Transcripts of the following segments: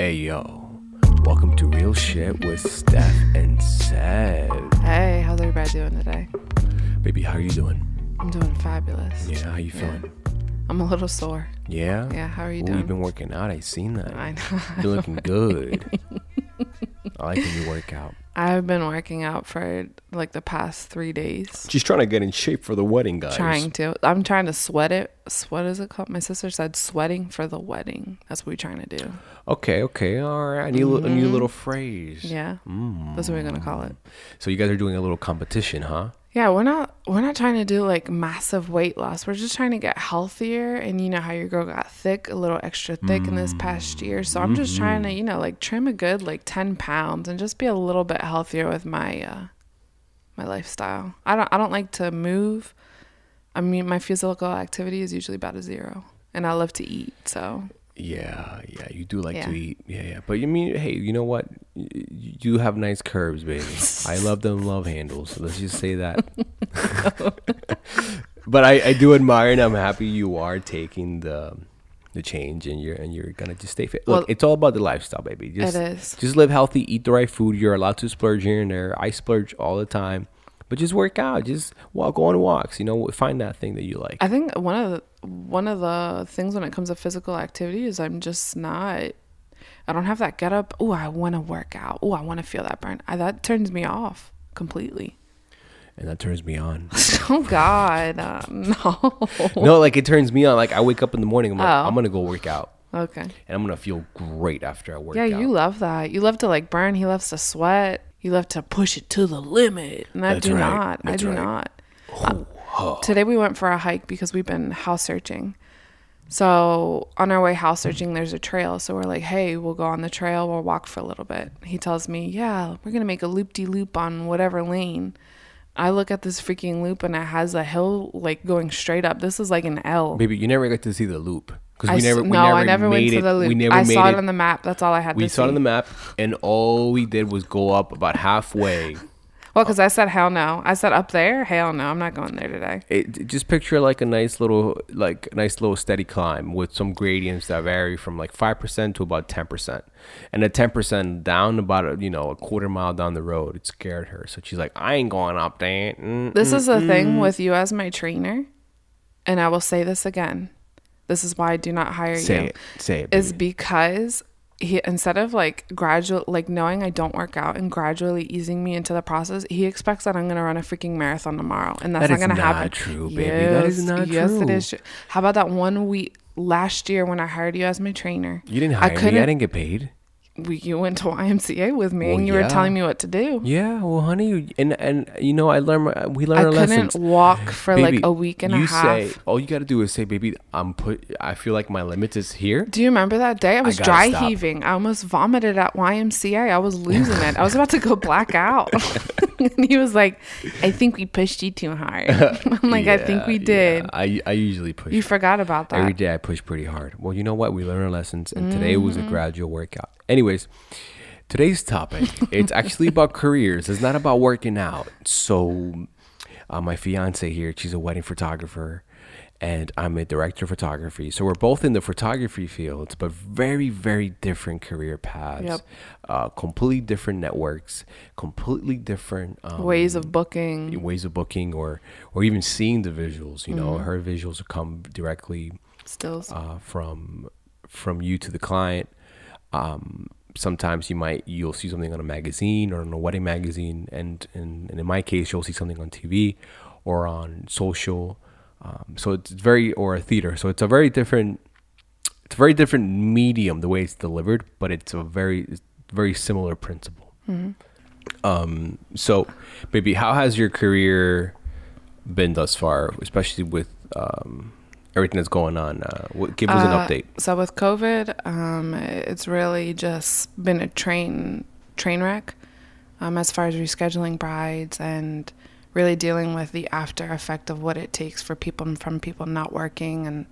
Hey yo, welcome to Real Shit with Steph and Seb. Hey, how's everybody doing today? Baby, how are you doing? I'm doing fabulous. Yeah, how you feeling? I'm a little sore. Yeah? Yeah, how are you Ooh, doing? you've been working out. I seen that. I know. You're looking good. I like when you work out. I've been working out for like the past three days. She's trying to get in shape for the wedding, guys. Trying to. I'm trying to sweat it. What is it called? My sister said sweating for the wedding. That's what we're trying to do. Okay, okay, all right. A, little, a new little phrase. Mm-hmm. Yeah. Mm. That's what we're gonna call it. So you guys are doing a little competition, huh? Yeah, we're not we're not trying to do like massive weight loss. We're just trying to get healthier and you know how your girl got thick, a little extra thick in this past year. So I'm just trying to, you know, like trim a good like 10 pounds and just be a little bit healthier with my uh my lifestyle. I don't I don't like to move. I mean, my physical activity is usually about a zero and I love to eat. So, Yeah, yeah, you do like to eat. Yeah, yeah. But you mean, hey, you know what? You have nice curves, baby. I love them love handles. So let's just say that. but I, I do admire and I'm happy you are taking the the change and you're and you're gonna just stay fit. Look, Well- it's all about the lifestyle, baby. Just, It is. Just live healthy, eat the right food. You're allowed to splurge here and there. I splurge all the time. But just work out. Just walk, go on walks. You know, find that thing that you like. I think one of the one of the things when it comes to physical activity is I'm just not. I don't have that get up. Oh, I want to work out. Oh, I want to feel that burn. I, that turns me off completely. and that turns me on. Oh God, uh, no. no, like it turns me on. Like I wake up in the morning, I'm like, Oh. I'm gonna go work out, Okay. and I'm gonna feel great after I work Yeah, out. you love that. You love to like burn. He loves to sweat. You love to push it to the limit, and I That's do right. not. I That's do right. not. Uh, today we went for a hike because we've been house searching. So on our way house searching, there's a trail. So we're like, hey, we'll go on the trail. We'll walk for a little bit. He tells me, yeah, we're gonna make a loop de loop on whatever lane. I look at this freaking loop and it has a hill like going straight up. This is like an L. Baby, you never get to see the loop because we never. we no, never I never went to the loop. We never I saw it. it on the map. That's all I had to do. we to saw it on the map, and all we did was go up about halfway. Well, because I said hell no. I said up there, hell no. I'm not going there today. It, just picture like a nice little, like nice little steady climb with some gradients that vary from like five percent to about ten percent, and the ten percent down about a, you know a quarter mile down the road, it scared her. So she's like, "I ain't going up there." Mm, This is the thing with you as my trainer, and I will say this again. This is why I do not hire Say you. it. Say it. Is baby. because he instead of like gradual like knowing I don't work out and gradually easing me into the process, he expects that I'm gonna run a freaking marathon tomorrow, and that's That not gonna not happen. true, baby. That is not yes, it true. is. true. How about that one week last year when I hired you as my trainer? You didn't I hire me. I didn't get paid. We, you went to YMCA with me, Well, and you yeah. were telling me what to do. Yeah, well, honey, you- and and you know, I learned my, we learned I our couldn't lessons. walk for like a week and a you half. say all you got to do is say, "Baby, I'm put. I feel like my limit is here." Do you remember that day? I was gotta dry stop. heaving. I almost vomited at YMCA. I was losing it. I was about to go black out. and he was like, I think we pushed you too hard. I'm like, I think we did. yeah. I I usually push. You forgot about that. Every day I push pretty hard. Well, you know what? We learn our lessons, and today was Mm-hmm. a gradual workout. Anyways, today's topic it's actually about careers. It's not about working out. So, uh, my fiance here, she's a wedding photographer, and I'm a director of photography. So we're both in the photography fields, but very, very different career paths. Yep. Uh, completely different networks, completely different um, Ways of booking. ways of booking, or or even seeing the visuals. You Mm-hmm. know, her visuals come directly Stills. uh, from from you to the client. Um, sometimes you might you'll see something on a magazine or on a wedding magazine, and, and, and in my case, you'll see something on TV or on social. Um, so it's very or a theater. So it's a very different. It's a very different medium the way it's delivered, but it's a very very similar principle. Um, so, baby, how has your career been thus far, especially with um, everything that's going on? Uh, what, give us an Uh, update. So with COVID, um, it's really just been a train train wreck um, as far as rescheduling brides and really dealing with the after effect of what it takes for people from people not working and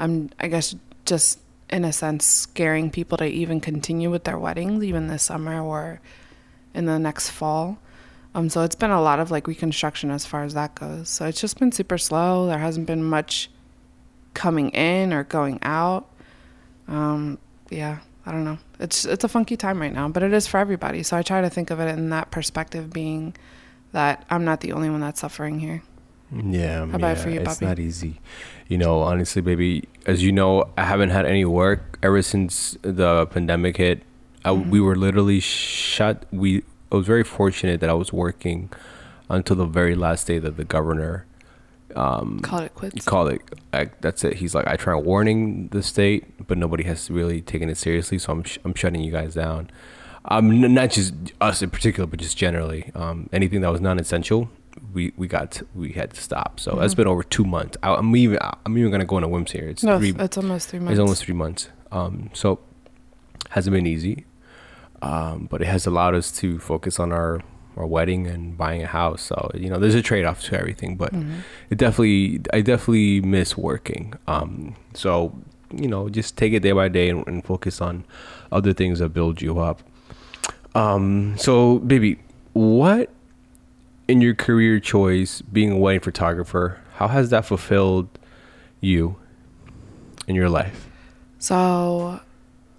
um, I guess just in a sense scaring people to even continue with their weddings even this summer or in the next fall. Um, so it's been a lot of like reconstruction as far as that goes. So it's just been super slow. There hasn't been much coming in or going out. Um, yeah, I don't know. It's it's a funky time right now, but it is for everybody. So I try to think of it in that perspective, being that I'm not the only one that's suffering here. Yeah, How about yeah, for you, it's not easy. You know, honestly, baby, as you know, I haven't had any work ever since the pandemic hit. I, Mm-hmm. We were literally shut. We I was very fortunate that I was working until the very last day that the governor um, Call it quits. called it. Like, that's it. He's like, I try warning the state, but nobody has really taken it seriously. So I'm sh- I'm shutting you guys down. Um, n- not just us in particular, but just generally. Um, anything that was non-essential, we we got to, we had to stop. So that's been over two months. I, I'm even I'm even gonna go on a whims here. It's no, three. it's almost three months. It's almost three months. Um, so hasn't been easy, um, but it has allowed us to focus on our our wedding and buying a house. So you know, there's a trade off to everything, but Mm-hmm. it definitely I definitely miss working. Um, so you know, just take it day by day and, and focus on other things that build you up. Um, so baby, what in your career choice, being a wedding photographer, how has that fulfilled you in your life? So,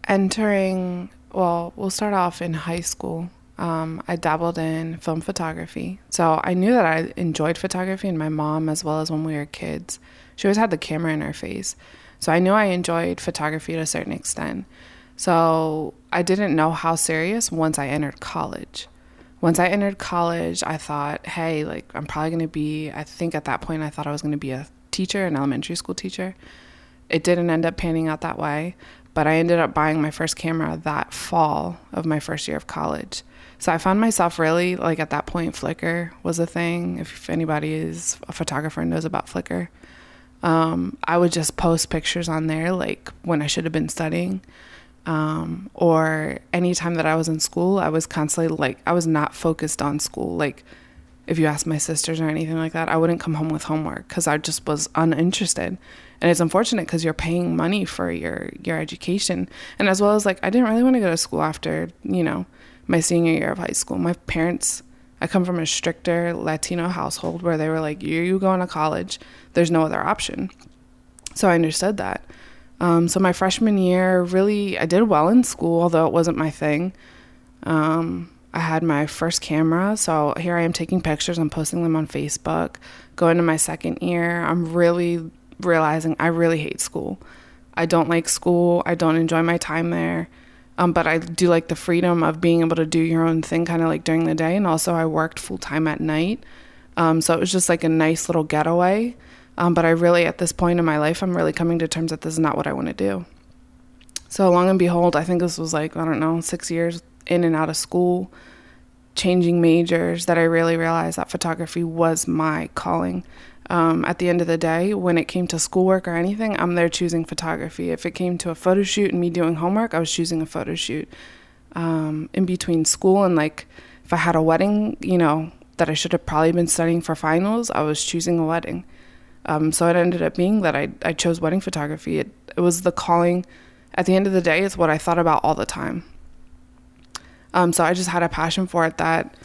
entering, well, we'll start off in high school. Um, I dabbled in film photography. So, I knew that I enjoyed photography, and my mom, as well as when we were kids, she always had the camera in her face. So, I knew I enjoyed photography to a certain extent. So, I didn't know how serious once I entered college. Once I entered college, I thought, hey, like, I'm probably going to be, I think at that point, I thought I was going to be a teacher, an elementary school teacher it didn't end up panning out that way but i ended up buying my first camera that fall of my first year of college so i found myself really like at that point flickr was a thing if anybody is a photographer and knows about flickr. Um, i would just post pictures on there like when i should have been studying. Um, or anytime that i was in school i was constantly like i was not focused on school. Like if you ask my sisters or anything like that, I wouldn't come home with homework because I just was uninterested. And it's unfortunate because you're paying money for your your education, and as well as like I didn't really want to go to school after you know my senior year of high school. My parents, I come from a stricter Latino household where they were like, "You you going to college? There's no other option." So I understood that. Um, so my freshman year, really, I did well in school, although it wasn't my thing. Um, I had my first camera, so here I am taking pictures and posting them on Facebook. Going to my second year, I'm really realizing I really hate school. I don't like school. I don't enjoy my time there. Um, but I do like the freedom of being able to do your own thing kind of like during the day. And also, I worked full time at night. Um, so it was just like a nice little getaway. Um, but I really, at this point in my life, I'm really coming to terms that this is not what I want to do. So long and behold, I think this was like, I don't know, six years in and out of school, changing majors, that I really realized that photography was my calling. Um, at the end of the day, when it came to schoolwork or anything, I'm there choosing photography. If it came to a photo shoot and me doing homework, I was choosing a photo shoot. Um, in between school and like, if I had a wedding, you know, that I should have probably been studying for finals, I was choosing a wedding. Um, so it ended up being that I, I chose wedding photography. It, it was the calling. At the end of the day, it's what I thought about all the time. Um, so I just had a passion for it that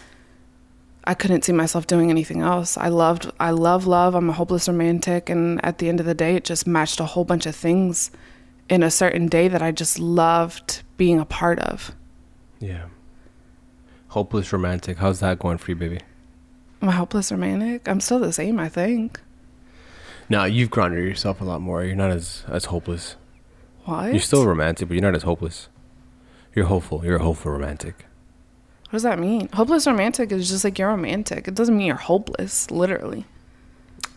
I couldn't see myself doing anything else. I loved, I love love. I'm a hopeless romantic, and at the end of the day, it just matched a whole bunch of things in a certain day that I just loved being a part of. Yeah. Hopeless romantic. How's that going for you, baby? I'm a hopeless romantic. I'm still the same, I think. No, you've grounded yourself a lot more. You're not as as hopeless. What? You're still romantic, but you're not as hopeless. You're hopeful. You're a hopeful romantic. What does that mean? Hopeless romantic is just like you're romantic. It doesn't mean you're hopeless, literally.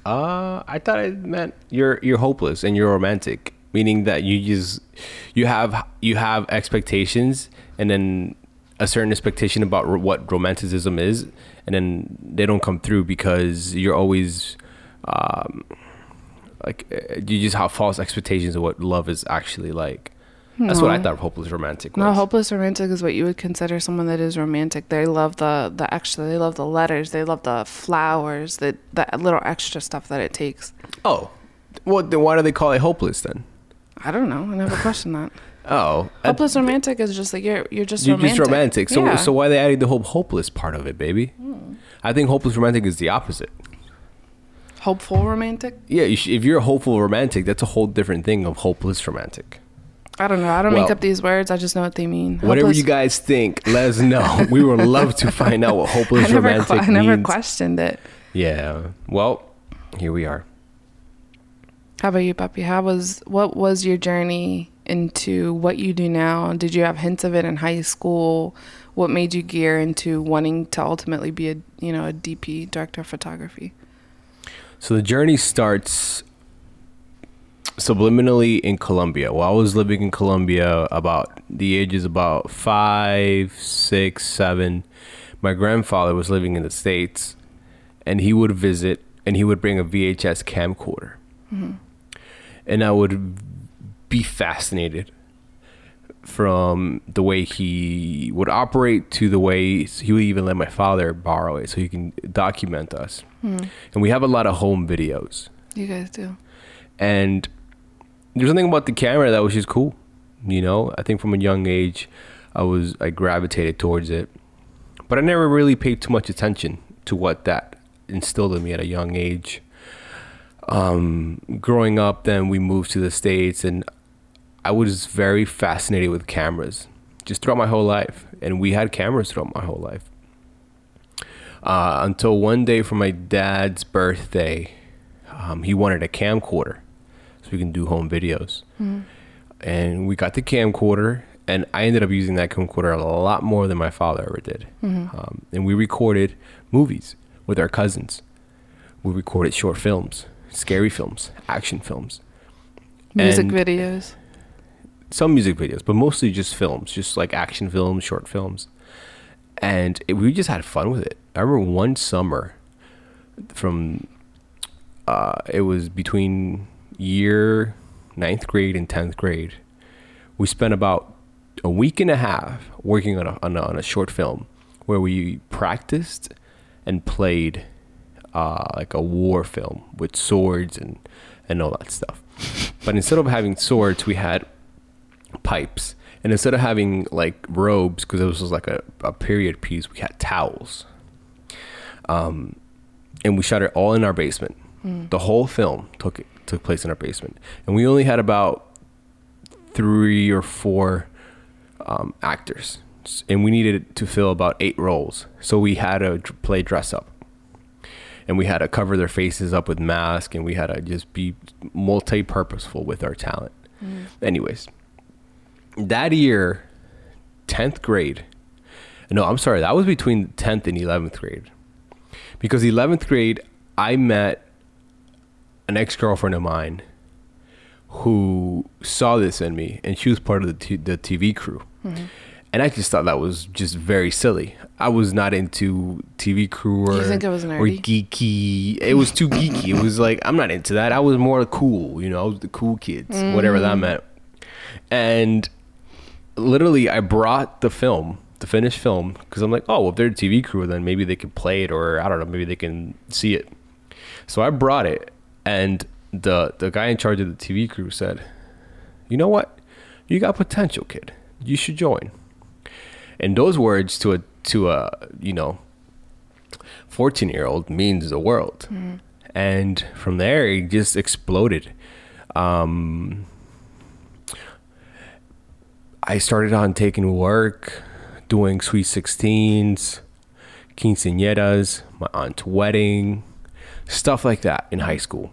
Uh, I thought it meant you're you're hopeless and you're romantic, meaning that you just you have you have expectations and then a certain expectation about what romanticism is, and then they don't come through because you're always um like uh, you just have false expectations of what love is actually like. That's what I thought hopeless romantic was. No, hopeless romantic is what you would consider someone that is romantic. They love the the extra. They love the letters. They love the flowers. The the little extra stuff that it takes. oh, well then why do they call it hopeless then? I don't know. I never questioned that. Oh, I- Hopeless romantic is just like you're you're just You're romantic. just romantic. So Yeah. so why they added the whole hopeless part of it, baby? Hmm. I think hopeless romantic is the opposite. hopeful romantic. Yeah, you sh- if you're a hopeful romantic, that's a whole different thing of hopeless romantic. I don't know. I don't Well- make up these words. I just know what they mean. Whatever Hopeless- you guys think, let us know. we would love to find out what hopeless I never, romantic que- I never means. questioned it. Yeah. Well, here we are. How about you, Puppy? How was what was your journey into what you do now? Did you have hints of it in high school? What made you gear into wanting to ultimately be a you know a DP director of photography? So the journey starts subliminally in Colombia. While I was living in Colombia, about the ages about five, six, seven, my grandfather was living in the States and he would visit and he would bring a VHS camcorder. Mm-hmm. And I would be fascinated from the way he would operate to the way he would even let my father borrow it so he can document us. Hmm. And we have a lot of home videos. You guys do. And there's something about the camera that was just cool. You know, I think from a young age, I was I gravitated towards it, but I never really paid too much attention to what that instilled in me at a young age. Um, growing up, then we moved to the states, and I was very fascinated with cameras just throughout my whole life, and we had cameras throughout my whole life. Uh, until one day for my dad's birthday, um, he wanted a camcorder we can do home videos. And we got the camcorder, and I ended up using that camcorder a lot more than my father ever did. Um, and we recorded movies with our cousins. We recorded short films, scary films, action films, Music And- videos. some music videos, but mostly just films, just like action films, short films. And it, we just had fun with it. I remember one summer from, uh, it was between year ninth grade and 10th grade. We spent about a week and a half working on a, on a, on a short film where we practiced and played uh, like a war film with swords and, and all that stuff. But instead of having swords, we had pipes. And instead of having like robes, because it was like a, a period piece, we had towels. Um, and we shot it all in our basement. The whole film took took place in our basement, and we only had about three or four um, actors, and we needed to fill about eight roles. So we had to play dress up, and we had to cover their faces up with masks, and we had to just be multi-purposeful with our talent. Anyways, that year, tenth grade. No, I'm sorry. That was between tenth and eleventh grade, because eleventh grade I met an ex girlfriend of mine who saw this in me, and she was part of the t- the TV crew. Mm-hmm. And I just thought that was just very silly. I was not into TV crew or, You think it was or geeky. It was too geeky. It was like I'm not into that. I was more cool, you know. I was the cool kids, whatever that mm. meant. And literally, I brought the film, the finished film, because I'm like, oh, well, if they're a TV crew, then maybe they can play it, or I don't know, maybe they can see it. So I brought it, and the the guy in charge of the TV crew said, "You know what? You got potential, kid. You should join." And those words to a to a you know, fourteen year old means the world. And from there, it just exploded. Um, I started on taking work, doing sweet sixteens, quinceañeras, my aunt's wedding, stuff like that in high school.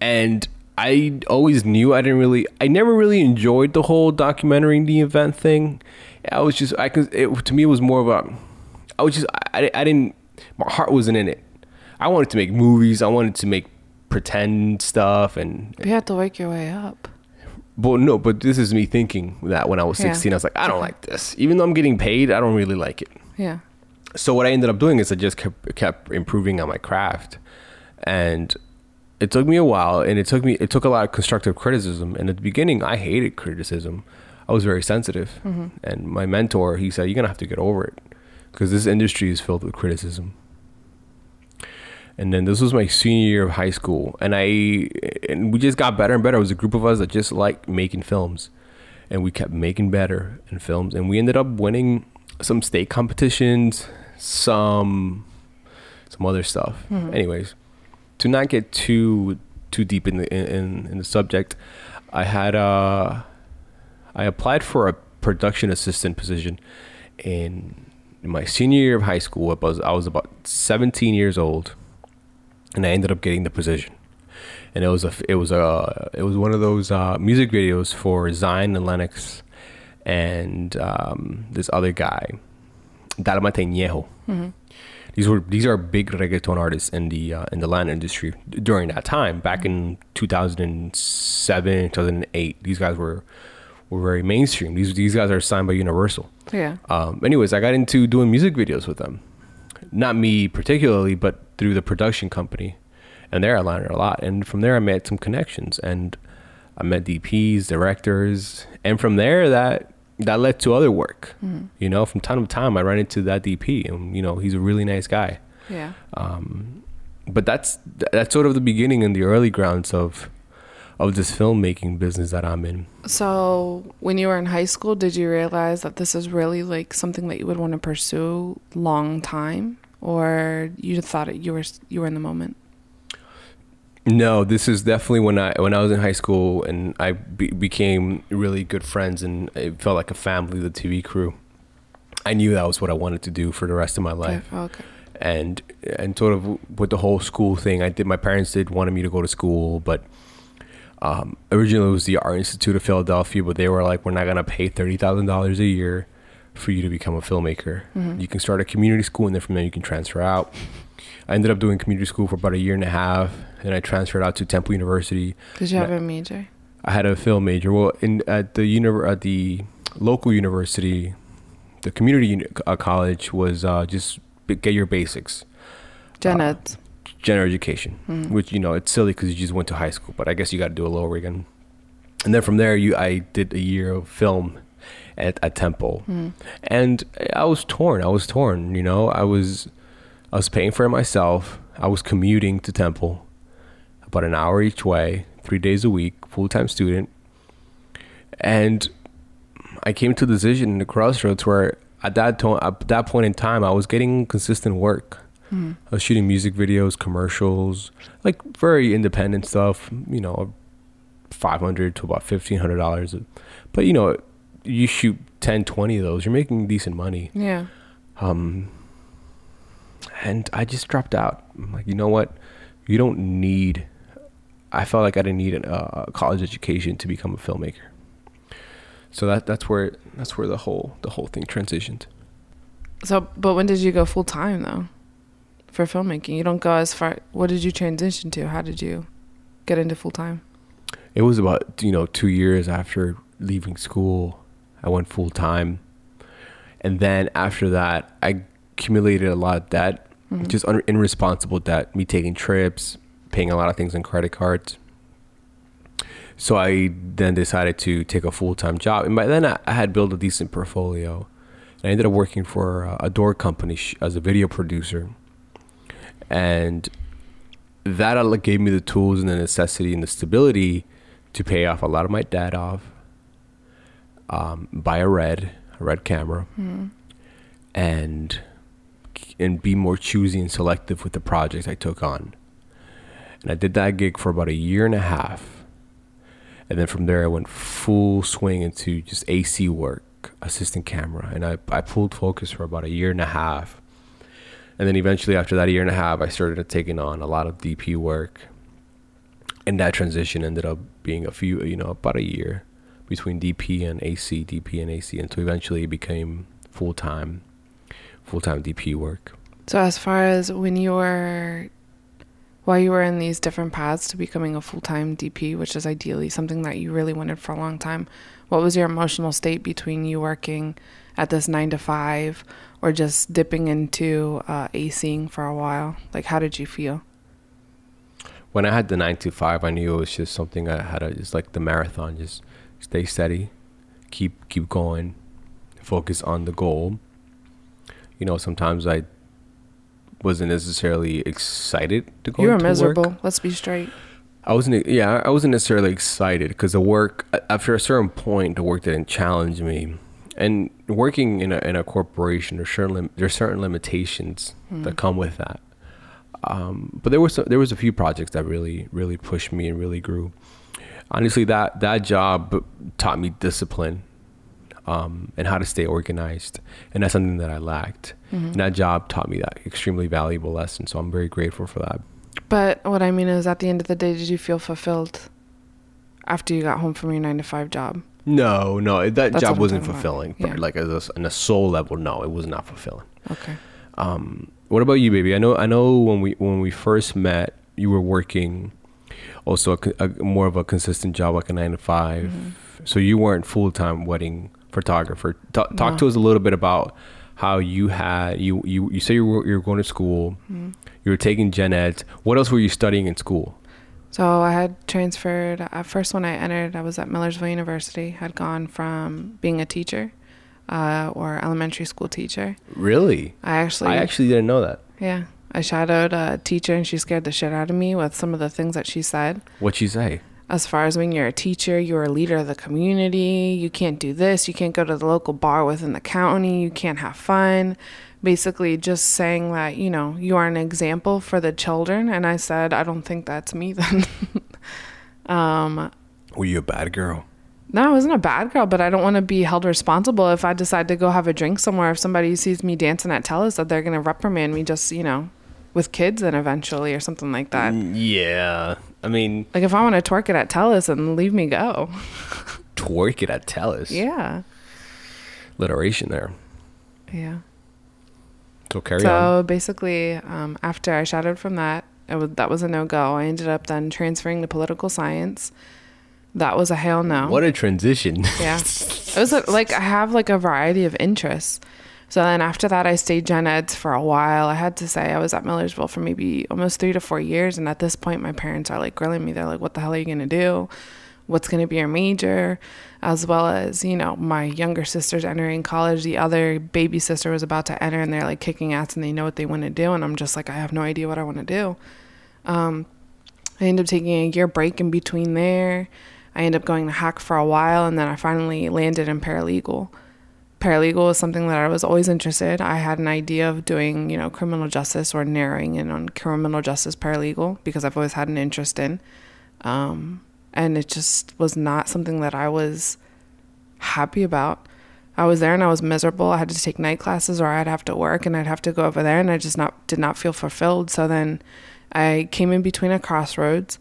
And I always knew I didn't really, I never really enjoyed the whole documentary the event thing. I was just, I could, it, to me, it was more of a, I was just, I, I didn't, my heart wasn't in it. I wanted to make movies. I wanted to make pretend stuff and You have to work your way up. but no, but this is me thinking that when I was Yeah. 16, I was like, I don't like this. Even though I'm getting paid, I don't really like it. Yeah. So what I ended up doing is I just kept, kept improving on my craft. And it took me a while and it took me it took a lot of constructive criticism. And at the beginning I hated criticism. I was very sensitive. Mm-hmm. And my mentor, he said, You're gonna have to get over it. Because this industry is filled with criticism. And then this was my senior year of high school, and I and we just got better and better. It was a group of us that just liked making films, and we kept making better in films, and we ended up winning some state competitions, some some other stuff. Anyways, to not get too too deep in the in, in the subject, I had uh, I applied for a production assistant position in, in my senior year of high school. I was I was about 17 years old, and I ended up getting the position. And it was a it was a it was one of those uh, music videos for Zion and Lennox, and um, this other guy, Dalma Teñejo. These were these are big reggaeton artists in the uh, in the Latin industry during that time. Back in 2007, 2008, these guys were were very mainstream. These these guys are signed by Universal. Yeah. Um, anyways, I got into doing music videos with them. Not me particularly, but through the production company. And there I learned a lot. And from there I met some connections and I met DPs, directors, and from there that that led to other work. You know, from time to time I ran into that DP and you know, he's a really nice guy. Yeah. Um, but that's that's sort of the beginning and the early grounds of of this filmmaking business that I'm in. So, when you were in high school, did you realize that this is really like something that you would want to pursue long time, or you thought it, you were you were in the moment? No, this is definitely when I when I was in high school and I be, became really good friends and it felt like a family. The TV crew, I knew that was what I wanted to do for the rest of my life. Okay. okay. And and sort of with the whole school thing, I did. My parents did wanted me to go to school, but um, originally it was the Art Institute of Philadelphia, but they were like, "We're not gonna pay thirty thousand dollars a year for you to become a filmmaker. You can start a community school, and then from there you can transfer out." I ended up doing community school for about a year and a half, and I transferred out to Temple University. Did you have No. a major? I had a film major. Well, in at the univer- at the local university, the community uni- uh, college was uh, just b- get your basics, Gen Uh, Eds. general education, Mm. which you know it's silly because you just went to high school, but I guess you got to do a lower again. And then from there, you I did a year of film at, at Temple, Mm. and I was torn. I was torn. You know, I was I was paying for it myself. I was commuting to Temple, about an hour each way, three days a week, full time student, and I came to the decision in the crossroads where at that to- at that point in time I was getting consistent work. Mm. I was shooting music videos, commercials, like very independent stuff. You know, five hundred to about fifteen hundred dollars. But you know, you shoot 10, 20 of those, you're making decent money. Yeah. Um, and I just dropped out. I'm like, you know what? You don't need. I felt like I didn't need uh, a college education to become a filmmaker. So that that's where that's where the whole the whole thing transitioned. So, but when did you go full time though, for filmmaking? You don't go as far. What did you transition to? How did you get into full time? It was about you know two years after leaving school, I went full time, and then after that, I accumulated a lot of debt, just un- irresponsible debt. Me taking trips, paying a lot of things on credit cards. So I then decided to take a full time job, and by then I, I had built a decent portfolio. And I ended up working for a door company sh- as a video producer, and that uh, gave me the tools and the necessity and the stability to pay off a lot of my debt off, um, buy a red, a red camera, and and be more choosy and selective with the projects I took on. And I did that gig for about a year and a half, and then from there I went full swing into just AC work, assistant camera, and I I pulled focus for about a year and a half. And then eventually, after that year and a half, I started taking on a lot of DP work. And that transition ended up being a few, you know, about a year between DP and AC, DP and AC, until eventually it became full time, full time DP work. So, as far as when you were, while you were in these different paths to becoming a full time DP, which is ideally something that you really wanted for a long time, what was your emotional state between you working at this nine to five or just dipping into uh, ACing for a while? Like, how did you feel? When I had the nine to five, I knew it was just something I had to just like the marathon, just stay steady, keep keep going, focus on the goal. You know, sometimes I wasn't necessarily excited to go. you were into work. miserable. Let's be straight. I wasn't. Yeah, I wasn't necessarily excited because the work after a certain point, the work didn't challenge me. And working in a in a corporation, there's certain lim- there's certain limitations that come with that. Um, but there was some, there was a few projects that really really pushed me and really grew. honestly, that that job taught me discipline um, and how to stay organized, and that's something that I lacked. Mm-hmm. And that job taught me that extremely valuable lesson. So I'm very grateful for that. But what I mean is, at the end of the day, did you feel fulfilled after you got home from your nine to five job? No, no, that That's job wasn't fulfilling. Yeah. Like as a, on a soul level, no, it was not fulfilling. Okay. Um, what about you, baby? I know, I know when we when we first met, you were working also a, a more of a consistent job, like a nine to 5 Mm-hmm. So you weren't full time wedding photographer. Ta- talk to us a little bit about how you had you you you say you were you were going to school, Mm-hmm. you were taking gen eds. What else were you studying in school? So I had transferred. At first, when I entered, I was at Millersville University. Had gone from being a teacher, uh, or elementary school teacher. Really? I actually, I actually didn't know that. yeah, I shadowed a teacher, and she scared the shit out of me with some of the things that she said. What'd she say? As far as when you're a teacher, you're a leader of the community. You can't do this. You can't go to the local bar within the county. You can't have fun. Basically, just saying that, you know, you are an example for the children. And I said, I don't think that's me then. um, Were you a bad girl? no, I wasn't a bad girl, but I don't want to be held responsible if I decide to go have a drink somewhere. If somebody sees me dancing at Telus, that they're going to reprimand me just, you know, with kids then eventually or something like that. Mm, Yeah. I mean, Like if I want to twerk it at Telus and leave me go. twerk it at Telus. Yeah. Alliteration there. Yeah. So carry so on. basically, um, after I shadowed from that, it was, that was a no go. I ended up then transferring to political science. That was a hell no. What a transition. Yeah. It was a, like I have like a variety of interests. So then after that, I stayed gen eds for a while. I had to say I was at Millersville for maybe almost three to four years. And at this point, my parents are like grilling me. They're like, what the hell are you going to do? What's going to be your major? As well as, you know, my younger sister's entering college. The other baby sister was about to enter and they're like kicking ass and they know what they want to do. And I'm just like, I have no idea what I want to do. Um, I ended up taking a year break in between there. I ended up going to HACC for a while and then I finally landed in paralegal. Paralegal was something that I was always interested. I had an idea of doing, you know, criminal justice or narrowing in on criminal justice paralegal because I've always had an interest in. Um, and it just was not something that I was happy about. I was there and I was miserable. I had to take night classes or I'd have to work and I'd have to go over there and I just not did not feel fulfilled. So then I came in between a crossroads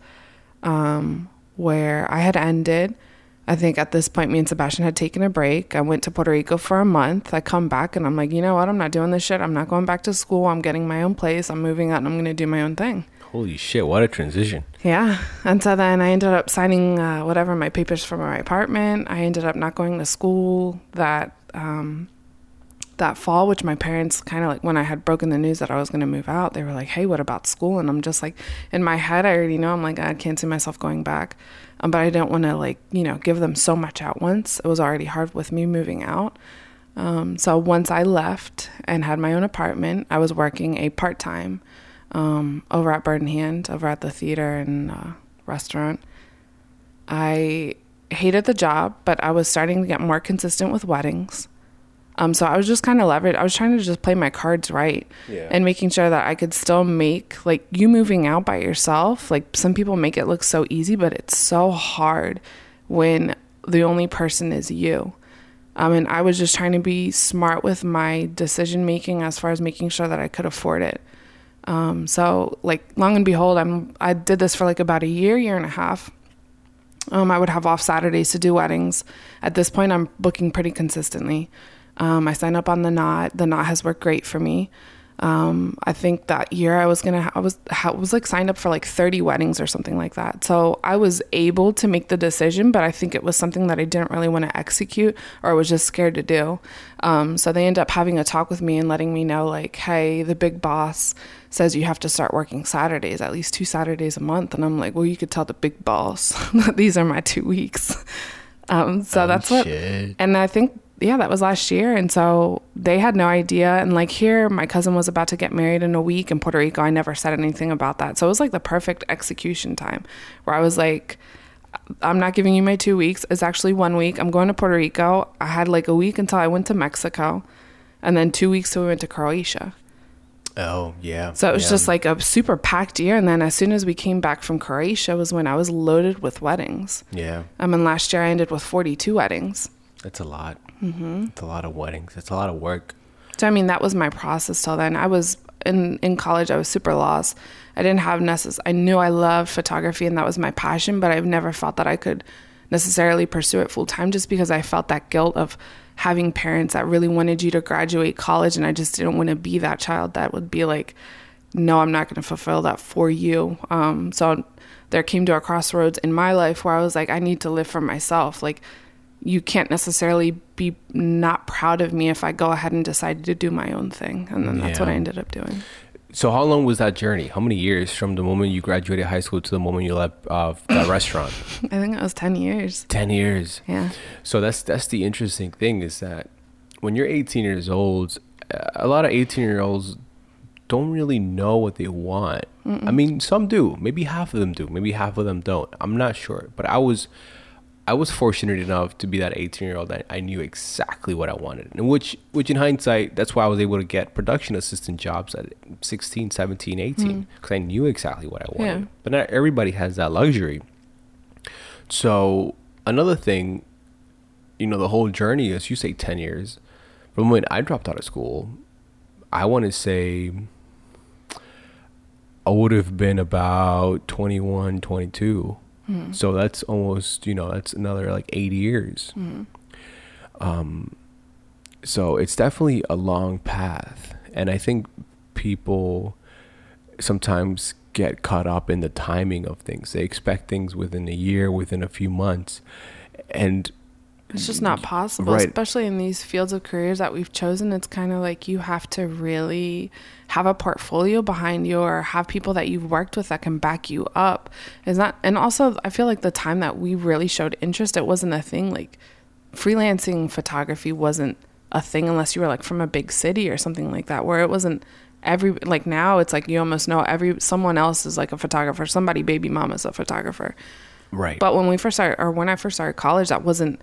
um, where I had ended. I think at this point, me and Sebastian had taken a break. I went to Puerto Rico for a month. I come back and I'm like, you know what? I'm not doing this shit. I'm not going back to school. I'm getting my own place. I'm moving out and I'm going to do my own thing. Holy shit, what a transition. Yeah. And so then I ended up signing uh, whatever my papers for my apartment. I ended up not going to school that um, that fall, which my parents kind of like when I had broken the news that I was going to move out, they were like, "Hey, what about school?" And I'm just like, in my head, I already know. I'm like, I can't see myself going back, um, but I don't want to like you know give them so much at once. It was already hard with me moving out. Um, so once I left and had my own apartment, I was working a part time um, over at Bird in Hand, over at the theater and uh, restaurant. I hated the job, but I was starting to get more consistent with weddings. Um, so I was just kind of leveraged. I was trying to just play my cards right Yeah. and making sure that I could still make like you moving out by yourself. Like some people make it look so easy, but it's so hard when the only person is you. Um, and I was just trying to be smart with my decision making as far as making sure that I could afford it. Um, so like long and behold, I'm I did this for like about a year, year and a half. Um, I would have off Saturdays to do weddings. At this point, I'm booking pretty consistently. Um, I signed up on the knot. The knot has worked great for me. Um, I think that year I was gonna, I was, I was like signed up for like 30 weddings or something like that. So I was able to make the decision, but I think it was something that I didn't really want to execute or I was just scared to do. Um, so they end up having a talk with me and letting me know, like, hey, the big boss says you have to start working Saturdays, at least two Saturdays a month. And I'm like, well, you could tell the big boss that these are my two weeks. Um, so Oh, that's what, shit. and I think yeah, that was last year. And so they had no idea. And like here, my cousin was about to get married in a week in Puerto Rico. I never said anything about that. So it was like the perfect execution time where I was like, I'm not giving you my two weeks. It's actually one week. I'm going to Puerto Rico. I had like a week until I went to Mexico. And then two weeks till we went to Croatia. Oh yeah. So it was yeah. just like a super packed year. And then as soon as we came back from Croatia was when I was loaded with weddings. yeah. I mean, last year I ended with 42 weddings. That's a lot. Mm-hmm. It's a lot of weddings. It's a lot of work. So I mean, that was my process till then. I was in in college. I was super lost. I didn't have necess. I knew I loved photography and that was my passion, but I've never felt that I could necessarily pursue it full time just because I felt that guilt of having parents that really wanted you to graduate college, and I just didn't want to be that child that would be like, no, I'm not going to fulfill that for you. Um, so there came to a crossroads in my life where I was like, I need to live for myself. Like you can't necessarily be not proud of me if I go ahead and decide to do my own thing. And then that's what I ended up doing. So how long was that journey? How many years from the moment you graduated high school to the moment you left uh, that restaurant? I think it was 10 years. Ten years. Yeah. So that's that's the interesting thing is that when you're 18 years old, a lot of 18 year olds don't really know what they want. I mean, some do. Maybe half of them do. Maybe half of them don't. I'm not sure. But I was I was fortunate enough to be that 18 year old that I knew exactly what I wanted. And which which in hindsight, that's why I was able to get production assistant jobs at 16, 17, 18 hmm. because I knew exactly what I wanted. Yeah. But not everybody has that luxury. So another thing, you know, the whole journey, as you say, ten years. From when I dropped out of school, I want to say I would have been about 21, 22. So that's almost, you know, that's another like eight years. Um, so it's definitely a long path. And I think people sometimes get caught up in the timing of things. They expect things within a year, within a few months. And It's just not possible, Right. especially in these fields of careers that we've chosen. It's kind of like you have to really have a portfolio behind you or have people that you've worked with that can back you up. Is not, and also I feel like the time that we really showed interest, it wasn't a thing. Like freelancing photography wasn't a thing unless you were like from a big city or something like that, where it wasn't every like now it's like you almost know every someone else is like a photographer somebody baby mama's a photographer right. but when we first started, or when I first started college, that wasn't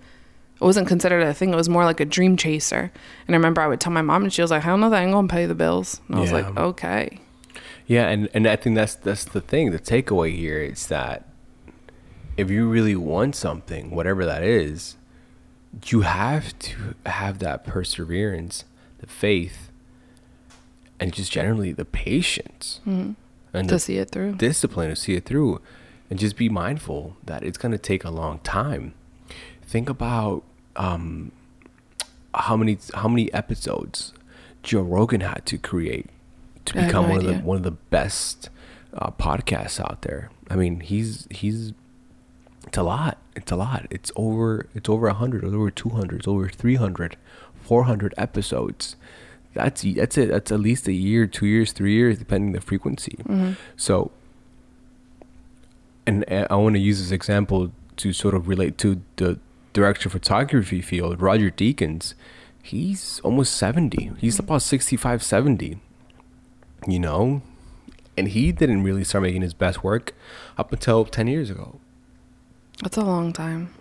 it wasn't considered a thing. It was more like a dream chaser. And I remember I would tell my mom, and she was like, "Hell no, that ain't gonna pay the bills." And I was like, "Okay." Yeah, and, and I think that's that's the thing. The takeaway here is that if you really want something, whatever that is, you have to have that perseverance, the faith, and just generally the patience mm-hmm. and to see it through. discipline to see it through, and just be mindful that it's going to take a long time. Think about um, how many how many episodes Joe Rogan had to create to become no one of the one of the best uh, podcasts out there. I mean, he's he's it's a lot. It's a lot. It's over it's over 100, it's over 200, it's over 300, 400 episodes. That's that's it. That's at least a year, 2 years, 3 years depending the frequency. Mm-hmm. So and I want to use this example to sort of relate to the director of photography field, Roger Deakins. He's almost 70. He's hmm. about 65, 70. You know? And he didn't really start making his best work up until 10 years ago. That's a long time.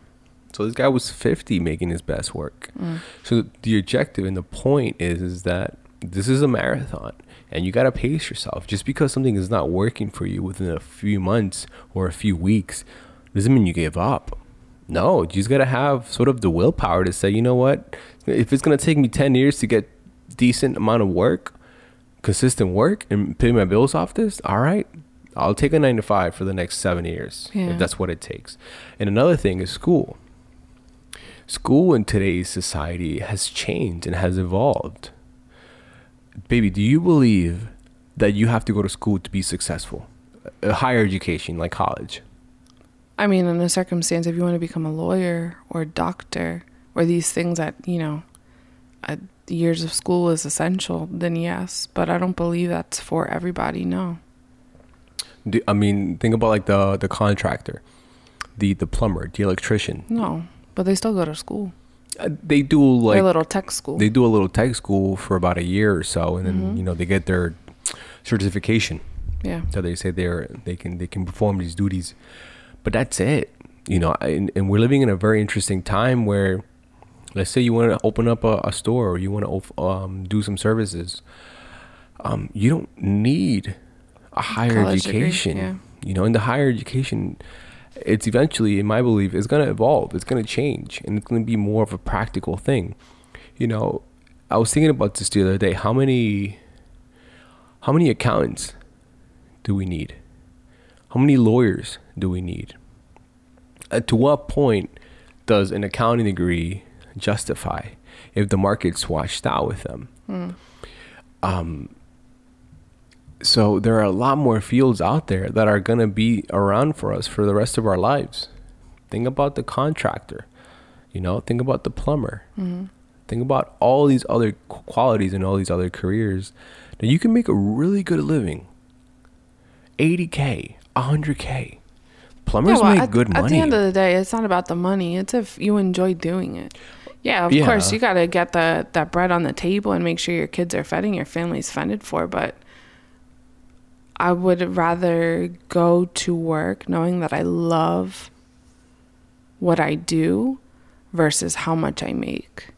So this guy was 50 making his best work. Mm. So the objective and the point is is that this is a marathon and you got to pace yourself. Just because something is not working for you within a few months or a few weeks doesn't mean you give up. No, you just got to have sort of the willpower to say, "You know what? If it's going to take me 10 years to get decent amount of work, consistent work and pay my bills off this, all right. I'll take a 9 to 5 for the next 7 years Yeah. if that's what it takes." And another thing is school school in today's society has changed and has evolved. Baby, do you believe that you have to go to school to be successful? A higher education like college. I mean, in a circumstance, if you want to become a lawyer or a doctor or these things that you know, uh, years of school is essential, then yes. But I don't believe that's for everybody. No. Do, I mean, think about like the the contractor, the the plumber, the electrician. No. But they still go to school. Uh, They do Like, a little tech school. they do a little tech school for about a year or so, and then you know they get their certification. yeah. so they say they're they can they can perform these duties but that's it you know and, and we're living in a very interesting time where let's say you want to open up a, a store or you want to um, do some services um, you don't need a higher College degree, education. yeah. You know, in the higher education, it's eventually, in my belief, it's going to evolve. It's going to change, and it's going to be more of a practical thing. You know, I was thinking about this the other day. How many, how many accountants do we need? How many lawyers do we need? Uh, to what point does an accounting degree justify if the market's washed out with them? Um, so there are a lot more fields out there that are going to be around for us for the rest of our lives. Think about the contractor, you know, think about the plumber. Think about all these other qualities and all these other careers that you can make a really good living. 80k, 100k. Plumbers Yeah, well, make at, good money. At the end of the day, it's not about the money. It's if you enjoy doing it. Yeah, of Yeah. course, you got to get the that bread on the table and make sure your kids are fed and your family's funded for. But I would rather go to work knowing that I love what I do versus how much I make.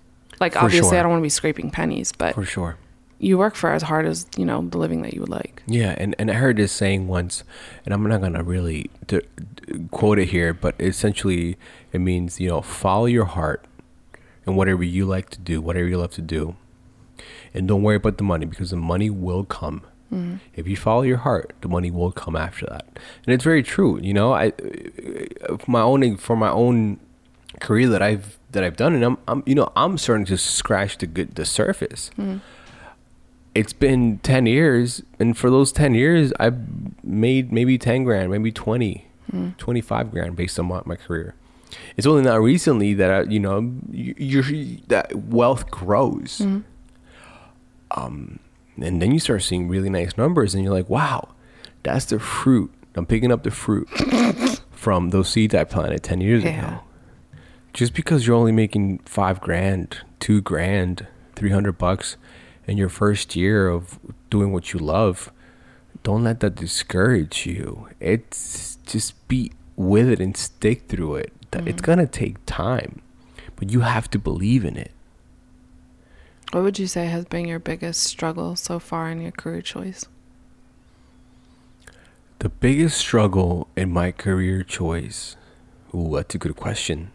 Like For obviously, sure. I don't want to be scraping pennies, but for sure. You work for as hard as you know the living that you would like. Yeah, and, and I heard this saying once, and I'm not gonna really d- d- quote it here, but essentially it means you know follow your heart and whatever you like to do, whatever you love to do, and don't worry about the money because the money will come. Mm-hmm. If you follow your heart, the money will come after that, and it's very true. You know, I my own for my own career that I've that I've done, and I'm, I'm you know I'm starting to scratch the good the surface mm-hmm. It's been 10 years and for those 10 years i've made maybe 10 grand maybe 20 25 grand based on my, my career. It's only not recently that I, you know you, that wealth grows. Um and then you start seeing really nice numbers and you're like wow that's the fruit. I'm picking up the fruit from those seeds i planted 10 years Yeah. ago. Just because you're only making five grand, two grand, three hundred bucks in your first year of doing what you love, don't let that discourage you. It's just be with it and stick through it. Th- It's mm. gonna take time, but you have to believe in it. What would you say has been your biggest struggle so far in your career choice? The biggest struggle in my career choice. Ooh, that's a good question.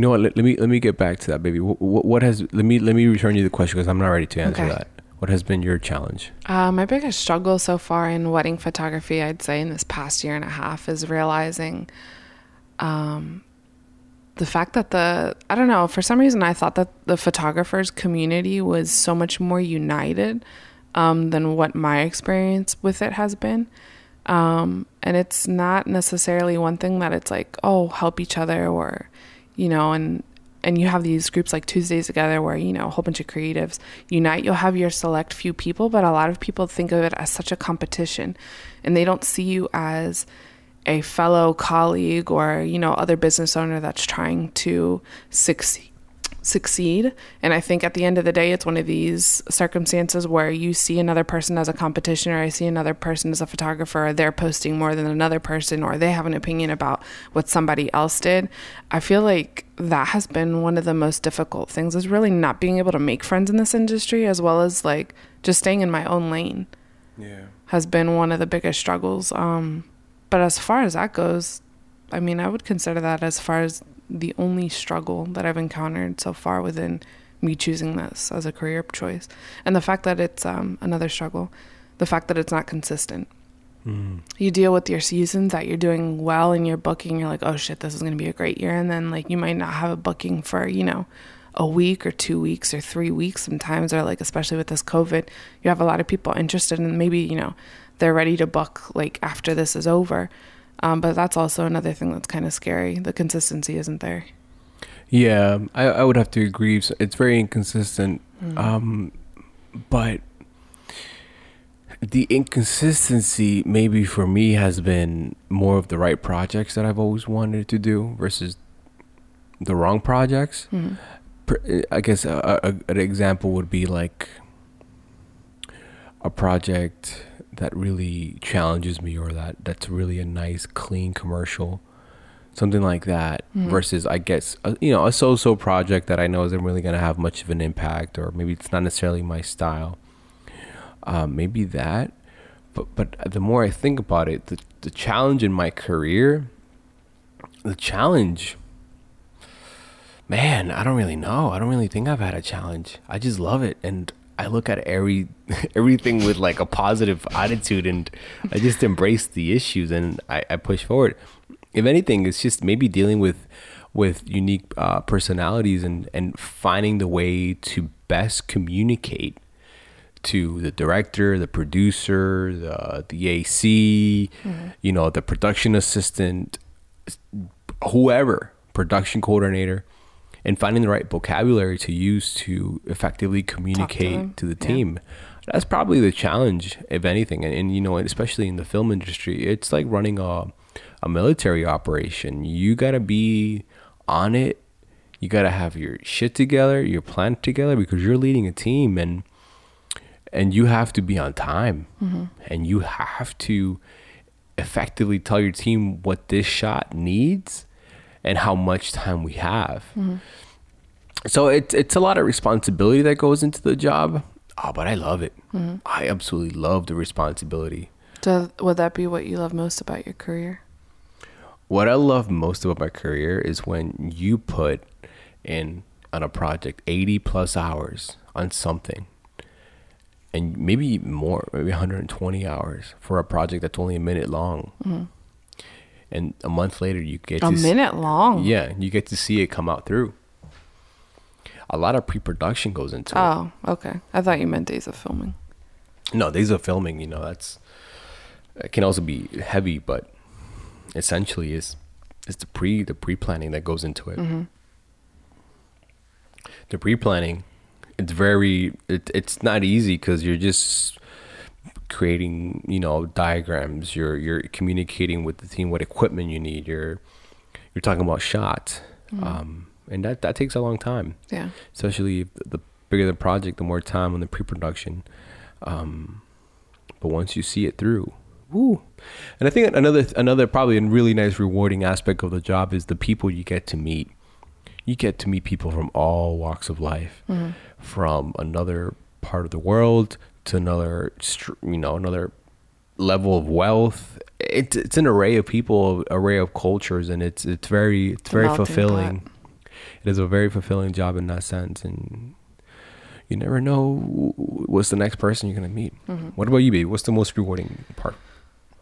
You know what? Let, let me let me get back to that, baby. What, what has let me let me return you the question because I'm not ready to answer Okay. that. What has been your challenge? Uh, my biggest struggle so far in wedding photography, I'd say, in this past year and a half, is realizing um, the fact that the I don't know for some reason I thought that the photographers community was so much more united um, than what my experience with it has been. Um, and it's not necessarily one thing that it's like oh help each other or you know and and you have these groups like Tuesdays together where you know a whole bunch of creatives unite. You'll have your select few people but a lot of people think of it as such a competition and they don't see you as a fellow colleague or you know other business owner that's trying to succeed succeed and i think at the end of the day it's one of these circumstances where you see another person as a competition or i see another person as a photographer or they're posting more than another person or they have an opinion about what somebody else did i feel like that has been one of the most difficult things is really not being able to make friends in this industry as well as like just staying in my own lane Yeah. has been one of the biggest struggles. Um, but as far as that goes, I mean, I would consider that as far as the only struggle that I've encountered so far within me choosing this as a career choice. And the fact that it's um, another struggle, the fact that it's not consistent. Mm. You deal with your seasons that you're doing well in your booking. You're like, oh shit, this is going to be a great year. And then, like, you might not have a booking for, you know, a week or two weeks or three weeks sometimes, or like, especially with this COVID, you have a lot of people interested and maybe, you know, they're ready to book like after this is over. Um, but that's also another thing that's kind of scary. The consistency isn't there. Yeah, I, I would have to agree. It's- very inconsistent. Um, but the inconsistency, maybe for me, has been more of the right projects that I've always wanted to do versus the wrong projects. Per- I guess a, a, an example would be like a project that really challenges me or that that's really a nice clean commercial something like that versus i guess a, you know a so-so project that i know isn't really going to have much of an impact or maybe it's not necessarily my style. Um, maybe that but but the more i think about it the, the challenge in my career the challenge man i don't really know. I don't really think i've had a challenge. I just love it. And i look at every everything with like a positive attitude and i just embrace the issues and i, I push forward. If anything it's just maybe dealing with with unique uh, personalities and and finding the way to best communicate to the director, the producer, the the AC, you know, the production assistant, whoever, production coordinator, and finding the right vocabulary to use to effectively communicate them, to, the yeah. team. That's probably the challenge, if anything, and, and you know, especially in the film industry, it's like running a a military operation. You gotta be on it. You gotta have your shit together, your plan together, because you're leading a team and and you have to be on time mm-hmm. and you have to effectively tell your team what this shot needs and how much time we have. Mm-hmm. So it's it's a lot of responsibility that goes into the job. Oh but i love it. Mm-hmm. I absolutely love the responsibility. So would that be what you love most about your career? what i love most about my career is when you put in on a project 80 plus hours on something and maybe more maybe 120 hours for a project that's only a minute long mm-hmm. And a month later you get A minute long. yeah you get to see it come out through a lot of pre-production goes into it Oh, okay. I thought you meant days of filming. no days of filming you know that's it can also be heavy but essentially is is the pre the pre-planning that goes into it mm-hmm. the pre-planning it's very it, it's not easy because you're just creating you know diagrams you're you're communicating with the team what equipment you need you're you're talking about shots um and that that takes a long time Yeah. especially the bigger the project, the more time on the pre-production. Um, but once you see it through, woo! And I think another another probably a really nice rewarding aspect of the job is the people you get to meet. You get to meet people from all walks of life, from another part of the world to another, you know, another level of wealth. It's it's an array of people, array of cultures, and it's it's very it's very fulfilling. It is a very fulfilling job in that sense, and you never know what's the next person you're gonna meet. What about you, baby? What's the most rewarding part?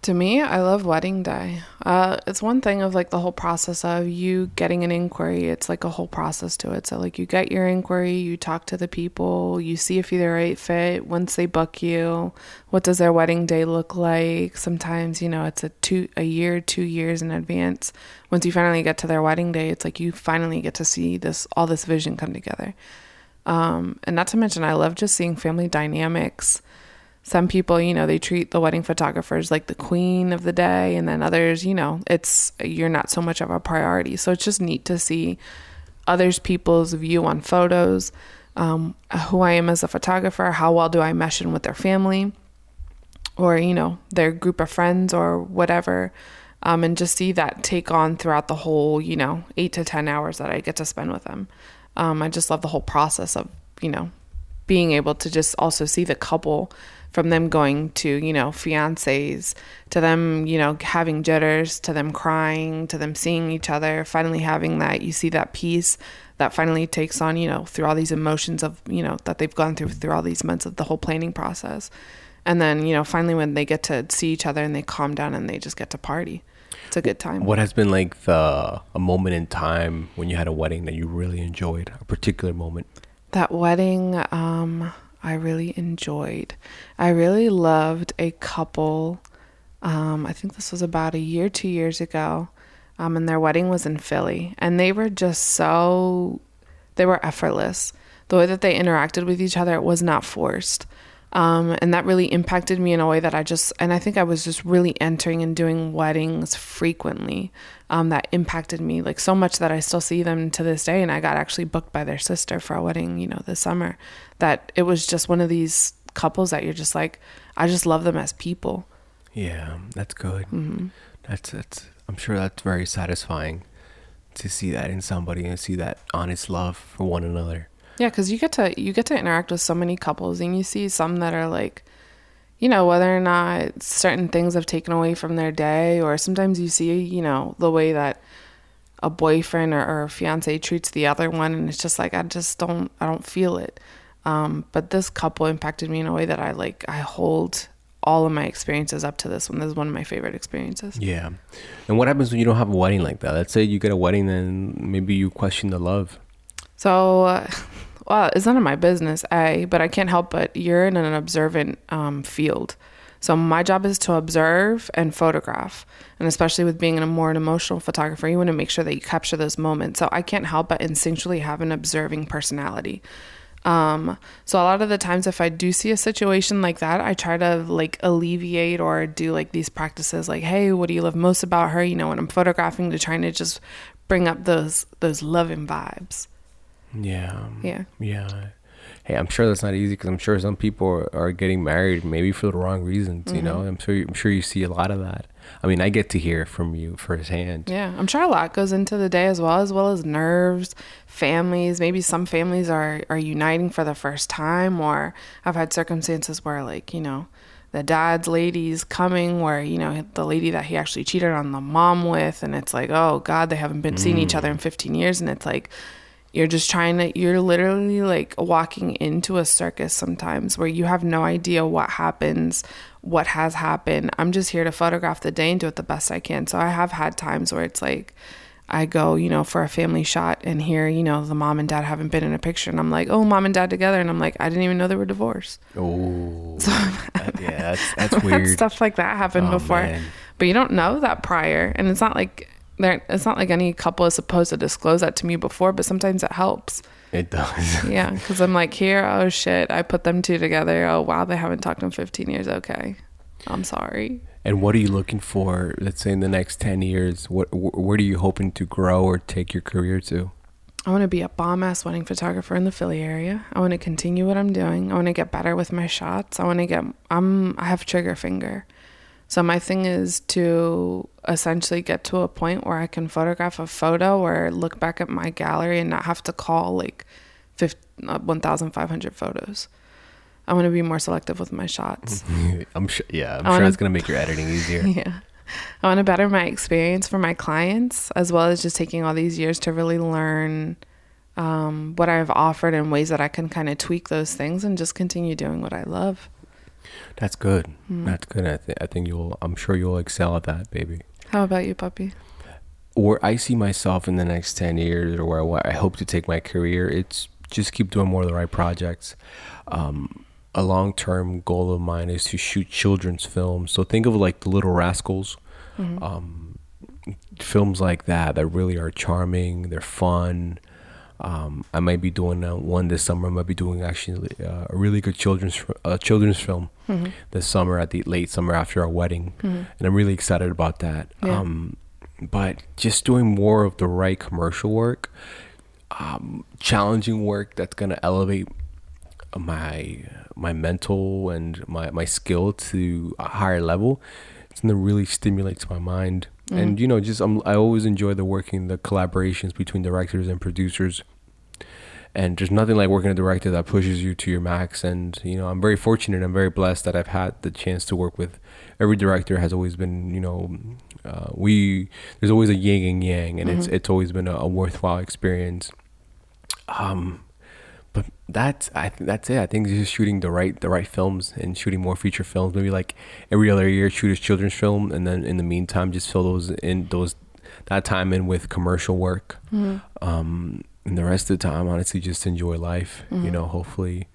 To me, I love wedding day. Uh, it's one thing of like the whole process of you getting an inquiry. It's like a whole process to it. So like you get your inquiry, you talk to the people, you see if you're the right fit. Once they book you, what does their wedding day look like? Sometimes you know it's a two a year, two years in advance. Once you finally get to their wedding day, it's like you finally get to see this all this vision come together. Um, and not to mention, I love just seeing family dynamics some people, you know, they treat the wedding photographers like the queen of the day, and then others, you know, it's you're not so much of a priority. So it's just neat to see others people's view on photos, um, who I am as a photographer, how well do I mesh in with their family, or you know, their group of friends or whatever, um, and just see that take on throughout the whole, you know, eight to ten hours that I get to spend with them. Um, I just love the whole process of, you know, being able to just also see the couple from them going to you know fiancés to them you know having jitters to them crying to them seeing each other finally having that you see that peace that finally takes on you know through all these emotions of you know that they've gone through through all these months of the whole planning process and then you know finally when they get to see each other and they calm down and they just get to party it's a good time What has been like the a moment in time when you had a wedding that you really enjoyed? A particular moment. That wedding um i really enjoyed. I really loved a couple um i think this was about a year two years ago um and their wedding was in philly. And they were just so they were effortless. The way that they interacted with each other was not forced um, and that really impacted me in a way that I just, and I think I was just really entering and doing weddings frequently. Um, that impacted me like so much that I still see them to this day. And I got actually booked by their sister for a wedding, you know, this summer. That it was just one of these couples that you're just like, I just love them as people. Yeah, that's good. Mm-hmm. That's that's. I'm sure that's very satisfying to see that in somebody and see that honest love for one another. Yeah, because you get to you get to interact with so many couples, and you see some that are like, you know, whether or not certain things have taken away from their day, or sometimes you see, you know, the way that a boyfriend or, or a fiance treats the other one, and it's just like I just don't I don't feel it. Um, but this couple impacted me in a way that I like I hold all of my experiences up to this one. This is one of my favorite experiences. Yeah. And what happens when you don't have a wedding like that? Let's say you get a wedding and maybe you question the love. So, uh, well, it's none of my business, A, but I can't help but you're in an observant um, field. So, my job is to observe and photograph. And especially with being a more an emotional photographer, you want to make sure that you capture those moments. So, I can't help but instinctually have an observing personality. Um, so a lot of the times if I do see a situation like that, I try to like alleviate or do like these practices like, hey, what do you love most about her? You know, when I'm photographing to trying to just bring up those those loving vibes. Yeah. Yeah. Yeah. Hey, I'm sure that's not easy because I'm sure some people are, are, getting married maybe for the wrong reasons. Mm-hmm. You know, I'm sure I'm sure you see a lot of that. I mean, I get to hear from you firsthand. Yeah, I'm sure a lot goes into the day as well, as well as nerves, families. Maybe some families are are uniting for the first time, or I've had circumstances where, like, you know, the dad's lady's coming, where you know the lady that he actually cheated on the mom with, and it's like, oh God, they haven't been mm. seeing each other in 15 years, and it's like you're just trying to you're literally like walking into a circus sometimes where you have no idea what happens what has happened. I'm just here to photograph the day and do it the best i can. So i have had times where it's like i go you know for a family shot and here you know the mom and dad haven't been in a picture and i'm like oh mom and dad together. And i'm like i didn't even know they were divorced. Oh so, yeah that's, that's weird. stuff like that happened oh, before. man. but you don't know that prior. And it's not like there it's not like any couple is supposed to disclose that to me before but sometimes it helps it does yeah because i'm like here oh shit i put them two together oh wow they haven't talked in 15 years okay i'm sorry and what are you looking for let's say in the next 10 years what where are you hoping to grow or take your career to I want to be a bomb ass wedding photographer in the Philly area. I want to continue what I'm doing. I want to get better with my shots. I want to get I'm I have trigger finger. So my thing is to essentially get to a point where I can photograph a photo or look back at my gallery and not have to call like 1,500 photos. I want to be more selective with my shots. I'm sure, yeah, I'm I sure wanna, it's going to make your editing easier. Yeah. I want to better my experience for my clients as well as just taking all these years to really learn um, what I've offered in ways that I can kind of tweak those things and just continue doing what I love. That's good. Mm. That's good. I, th- I think you'll. I'm sure you'll excel at that, baby. How about you, puppy? Where I see myself in the next ten years, or where I hope to take my career, it's just keep doing more of the right projects. Um, a long term goal of mine is to shoot children's films. So think of like the Little Rascals, mm-hmm. um, films like that that really are charming. They're fun. Um, I might be doing uh, one this summer. I might be doing actually uh, a really good children's uh, children's film mm-hmm. this summer at the late summer after our wedding, mm-hmm. and I'm really excited about that. Yeah. Um, but just doing more of the right commercial work, um, challenging work that's gonna elevate my my mental and my my skill to a higher level. It's gonna really stimulates my mind mm And you know, just I'm, I always enjoy the working, the collaborations between directors and producers. And there's nothing like working a director that pushes you to your max. And you know, I'm very fortunate. I'm very blessed that I've had the chance to work with every director. Has always been, you know, uh, we there's always a yin and yang, and mm-hmm. it's it's always been a, a worthwhile experience. Um, but that's I think that's it. I think just shooting the right the right films and shooting more feature films. Maybe like every other year, shoot a children's film, and then in the meantime, just fill those in those that time in with commercial work. Mm-hmm. Um, and the rest of the time, honestly, just enjoy life. Mm-hmm. You know, hopefully.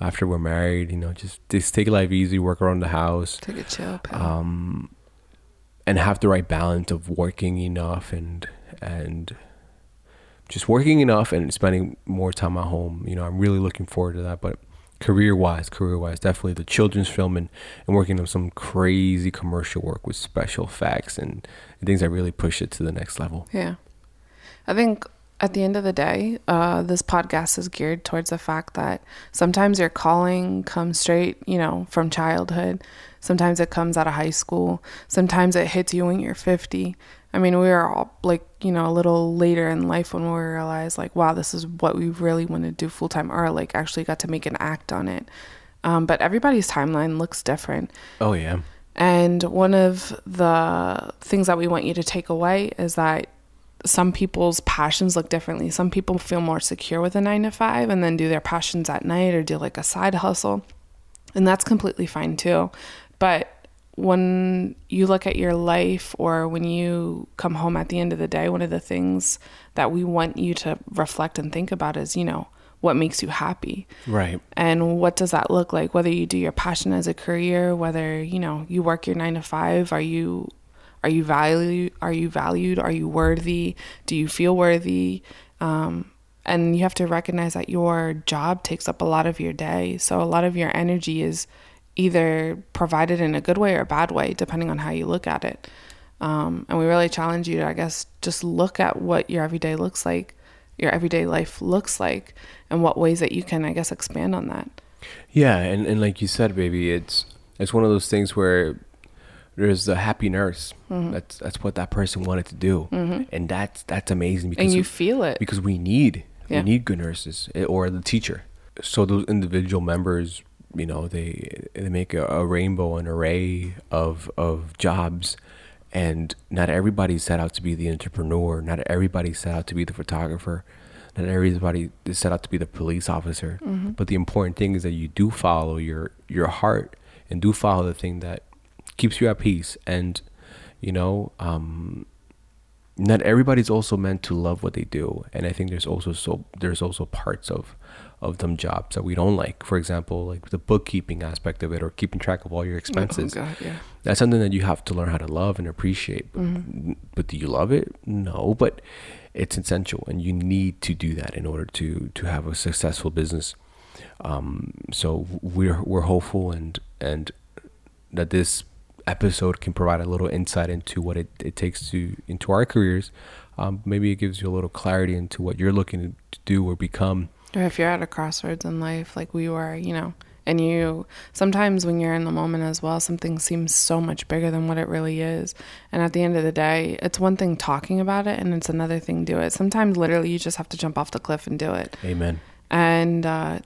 After we're married, you know, just just take life easy, work around the house, take a chill, pal. um, and have the right balance of working enough and and just working enough and spending more time at home. You know, I'm really looking forward to that. But career wise, career wise, definitely the children's film and, and working on some crazy commercial work with special effects and, things that really push it to the next level. Yeah. I think at the end of the day, uh, this podcast is geared towards the fact that sometimes your calling comes straight, you know, from childhood. Sometimes it comes out of high school. Sometimes it hits you when you're 50. I mean, we were all like, you know, a little later in life when we realized, like, wow, this is what we really want to do full time, or like actually got to make an act on it. Um, but everybody's timeline looks different. Oh yeah. And one of the things that we want you to take away is that some people's passions look differently. Some people feel more secure with a nine to five and then do their passions at night or do like a side hustle. And that's completely fine too. But when you look at your life or when you come home at the end of the day, one of the things that we want you to reflect and think about is, you know, what makes you happy. Right. And what does that look like? Whether you do your passion as a career, whether, you know, you work your nine to five, are you are you valued are you valued? Are you worthy? Do you feel worthy? Um, and you have to recognize that your job takes up a lot of your day. So a lot of your energy is either provided in a good way or a bad way, depending on how you look at it. Um, and we really challenge you to, I guess, just look at what your everyday looks like, your everyday life looks like, and what ways that you can, I guess, expand on that. Yeah, and, and like you said, baby, it's it's one of those things where there's the happy nurse. Mm-hmm. That's that's what that person wanted to do, mm-hmm. and that's that's amazing because and you feel it because we need yeah. we need good nurses eh, or the teacher. So those individual members you know they they make a, a, rainbow an array of of jobs. And not everybody set out to be the entrepreneur. Not everybody set out to be the photographer. Not everybody is set out to be the police officer. Mm-hmm. but the important thing is that you do follow your your heart and do follow the thing that keeps you at peace. And you know um, not everybody's also meant to love what they do. And i think there's also so there's also parts of of them jobs that we don't like. For example, like the bookkeeping aspect of it or keeping track of all your expenses. Oh God, yeah. That's something that you have to learn how to love and appreciate. But, mm-hmm. but do you love it? No, but it's essential and you need to do that in order to to have a successful business. Um, so we're we're hopeful and and that this episode can provide a little insight into what it, it takes to into our careers. Um, maybe it gives you a little clarity into what you're looking to do or become or if you're at a crossroads in life, like we were, you know, and you sometimes when you're in the moment as well, something seems so much bigger than what it really is. And at the end of the day, it's one thing talking about it, and it's another thing do it. Sometimes literally you just have to jump off the cliff and do it. Amen. And uh,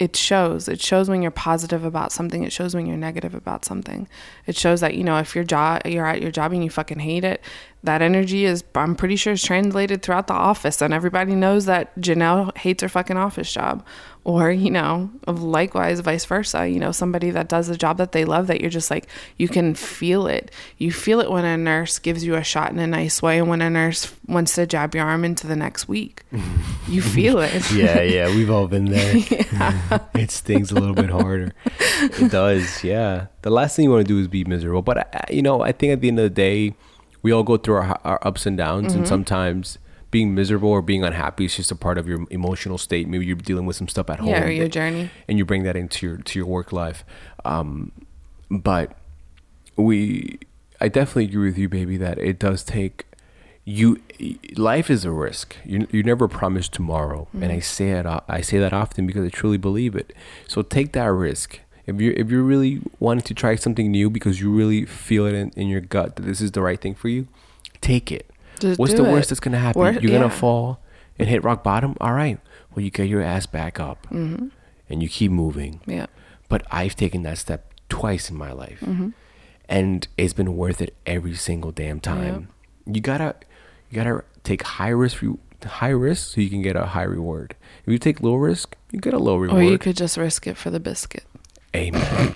it shows. It shows when you're positive about something. It shows when you're negative about something. It shows that you know if your job you're at your job and you fucking hate it, that energy is I'm pretty sure is translated throughout the office, and everybody knows that Janelle hates her fucking office job, or you know likewise vice versa. You know somebody that does a job that they love that you're just like you can feel it. You feel it when a nurse gives you a shot in a nice way and when a nurse wants to jab your arm into the next week. You feel it. Yeah yeah we've all been there. It stings a little bit harder. It does yeah. The last thing you want to do is be miserable. But I, you know i think at the end of the day we all go through our, our ups and downs mm-hmm. and sometimes being miserable or being unhappy is just a part of your emotional state. Maybe you're dealing with some stuff at home. Yeah, your journey. And you bring that into your to your work life. Um, but we, I definitely agree with you, baby, that it does take you. Life is a risk. You you never promise tomorrow, mm-hmm. and I say it. I say that often because I truly believe it. So take that risk. If you're if you're really wanting to try something new because you really feel it in, in your gut that this is the right thing for you, take it just What's the worst that's gonna happen? You're yeah. gonna fall and hit rock bottom. All right. Well, you get your ass back up mm-hmm. and you keep moving. Yeah. But I've taken that step twice in my life, mm-hmm. and it's been worth it every single damn time. Yeah. You gotta, you gotta take high risk, high risk, so you can get a high reward. If you take low risk, you get a low reward. Or you could just risk it for the biscuit. Amen.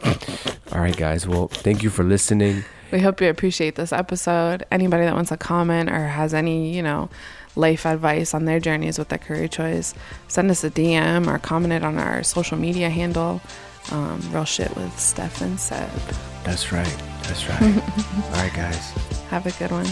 All right, guys. Well, thank you for listening. We hope you appreciate this episode. Anybody that wants to comment or has any, you know, life advice on their journeys with their career choice, send us a DM or comment it on our social media handle. Um, real shit with Steph and Seb. That's right. That's right. All right, guys. Have a good one.